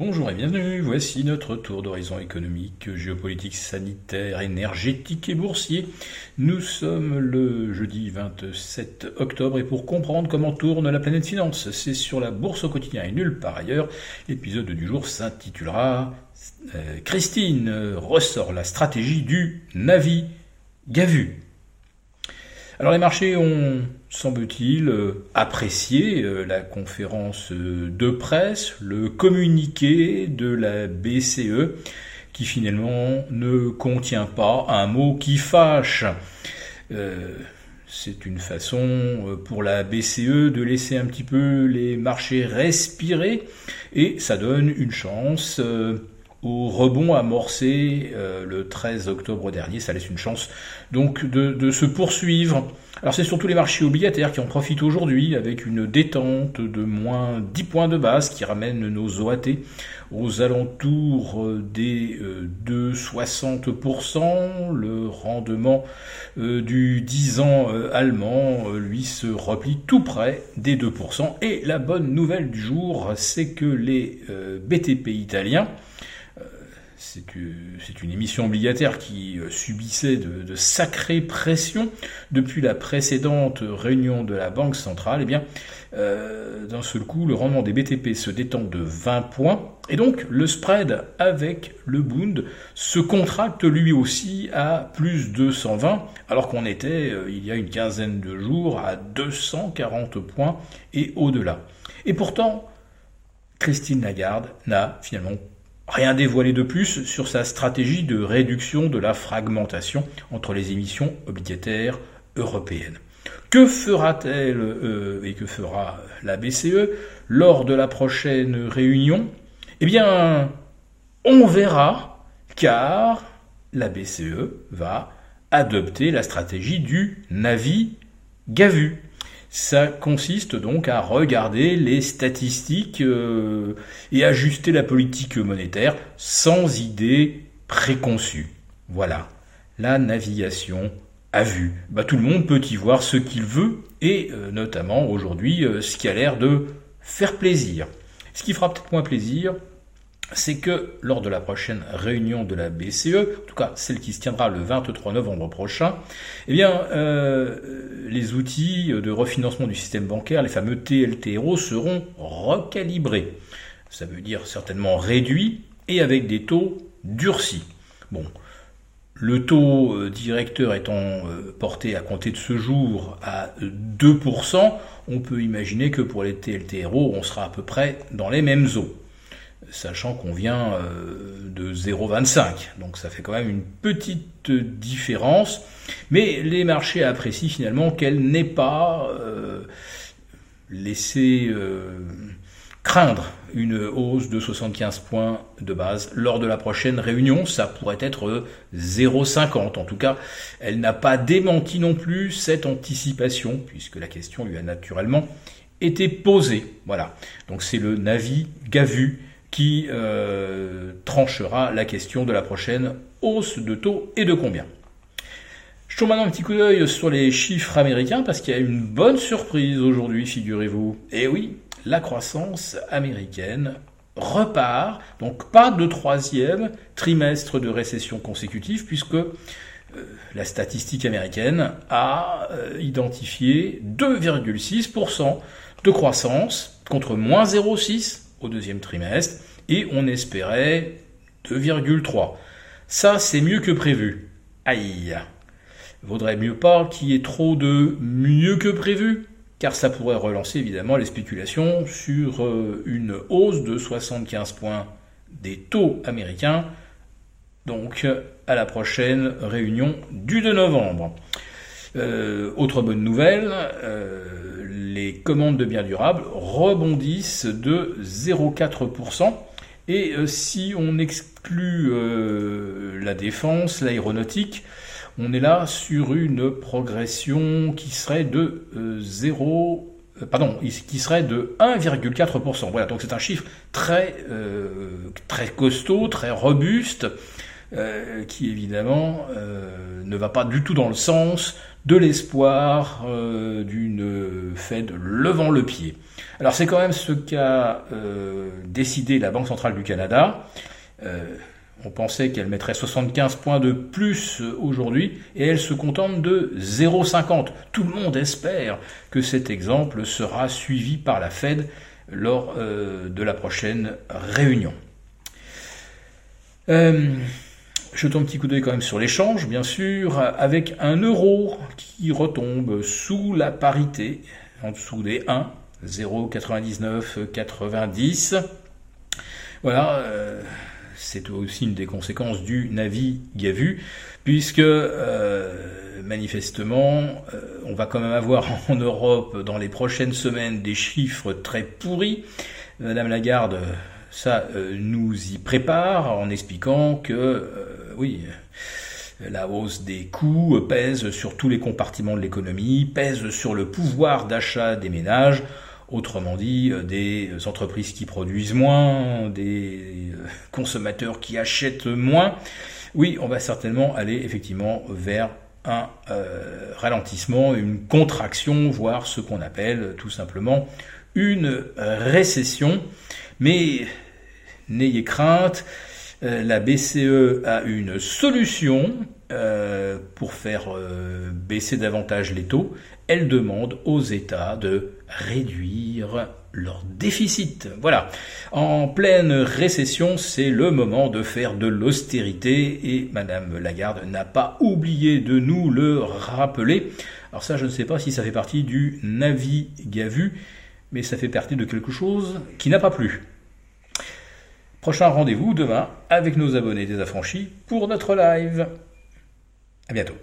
Bonjour et bienvenue, voici notre tour d'horizon économique, géopolitique, sanitaire, énergétique et boursier. Nous sommes le jeudi 27 octobre et pour comprendre comment tourne la planète finance, c'est sur la bourse au quotidien et nulle part ailleurs. L'épisode du jour s'intitulera euh, Christine ressort la stratégie du Navi Gavu. Alors les marchés ont, semble-t-il, euh, apprécié euh, la conférence euh, de presse, le communiqué de la BCE, qui finalement ne contient pas un mot qui fâche. c'est une façon pour la BCE de laisser un petit peu les marchés respirer et ça donne une chance au rebond amorcé euh, le 13 octobre dernier. Ça laisse une chance donc de, se poursuivre. Alors c'est surtout les marchés obligataires qui en profitent aujourd'hui avec une détente de moins 10 points de base qui ramène nos OAT aux alentours des 2,60%. Euh, le rendement euh, du 10 ans allemand, lui, se replie tout près des 2%. Et la bonne nouvelle du jour, c'est que les BTP italiens c'est une émission obligataire qui euh, subissait de, sacrées pressions depuis la précédente réunion de la Banque centrale. Eh bien, euh, d'un seul coup, le rendement des BTP se détend de 20 points, et donc le spread avec le Bund se contracte lui aussi à plus de 120, alors qu'on était euh, il y a une quinzaine de jours à 240 points et au-delà. Et pourtant, Christine Lagarde n'a finalement Rien dévoilé de plus sur sa stratégie de réduction de la fragmentation entre les émissions obligataires européennes. Que fera-t-elle euh, et que fera la BCE lors de la prochaine réunion? Eh bien, on verra, car la BCE va adopter la stratégie du Navi Gavu. Ça consiste donc à regarder les statistiques euh, et ajuster la politique monétaire sans idée préconçue. Voilà, la navigation à vue. Bah, tout le monde peut y voir ce qu'il veut et euh, notamment aujourd'hui euh, ce qui a l'air de faire plaisir. Ce qui fera peut-être moins plaisir, c'est que lors de la prochaine réunion de la BCE, en tout cas celle qui se tiendra le 23 novembre prochain, eh bien, euh, les outils de refinancement du système bancaire, les fameux TLTRO, seront recalibrés. Ça veut dire certainement réduits et avec des taux durcis. Bon, le taux euh, directeur étant euh, porté à compter de ce jour à 2%, on peut imaginer que pour les TLTRO, on sera à peu près dans les mêmes eaux sachant qu'on vient euh, de 0,25. Donc ça fait quand même une petite différence. Mais les marchés apprécient finalement qu'elle n'ait pas euh, laissé euh, craindre une hausse de 75 points de base lors de la prochaine réunion. Ça pourrait être 0,50. En tout cas, elle n'a pas démenti non plus cette anticipation, puisque la question lui a naturellement été posée. Voilà. Donc c'est le Navi Gavu qui euh, tranchera la question de la prochaine hausse de taux et de combien. Je tourne maintenant un petit coup d'œil sur les chiffres américains parce qu'il y a une bonne surprise aujourd'hui, figurez-vous. Et eh oui, la croissance américaine repart, donc pas de troisième trimestre de récession consécutive puisque euh, la statistique américaine a euh, identifié 2,6% de croissance contre moins 0,6 au deuxième trimestre et on espérait 2,3. Ça, c'est mieux que prévu. Aïe. Vaudrait mieux pas qu'il y ait trop de mieux que prévu, car ça pourrait relancer évidemment les spéculations sur euh, une hausse de 75 points des taux américains, donc à la prochaine réunion du 2 novembre. Euh, autre bonne nouvelle, euh, les commandes de biens durables rebondissent de 0,4%. Et euh, si on exclut la défense, l'aéronautique, on est là sur une progression qui serait de 0, pardon, qui serait de 1,4%. Voilà, donc c'est un chiffre très, très costaud, très robuste. Euh, qui évidemment ne va pas du tout dans le sens de l'espoir d'une Fed levant le pied. Alors c'est quand même ce qu'a décidé la Banque centrale du Canada. On pensait qu'elle mettrait 75 points de plus aujourd'hui et elle se contente de 0,50. Tout le monde espère que cet exemple sera suivi par la Fed lors euh, de la prochaine réunion. Euh, jetons un petit coup d'œil quand même sur l'échange, bien sûr, avec un euro qui retombe sous la parité, en dessous des 1, 0,99,90. Voilà. Euh, c'est aussi une des conséquences du Navi Gavu, puisque euh, manifestement, euh, on va quand même avoir en Europe dans les prochaines semaines des chiffres très pourris. Madame Lagarde, ça nous y prépare en expliquant que, oui, la hausse des coûts pèse sur tous les compartiments de l'économie, pèse sur le pouvoir d'achat des ménages. Autrement dit, euh, des entreprises qui produisent moins, des euh, consommateurs qui achètent moins. Oui, on va certainement aller effectivement vers un euh, ralentissement, une contraction, voire ce qu'on appelle tout simplement une récession. Mais n'ayez crainte, la BCE a une solution pour faire baisser davantage les taux elle demande aux États de réduire leur déficit. Voilà. En pleine récession, c'est le moment de faire de l'austérité et Madame Lagarde n'a pas oublié de nous le rappeler. Alors ça, je ne sais pas si ça fait partie du Navi Gavu, mais ça fait partie de quelque chose qui n'a pas plu. Prochain rendez-vous demain avec nos abonnés des affranchis pour notre live. À bientôt.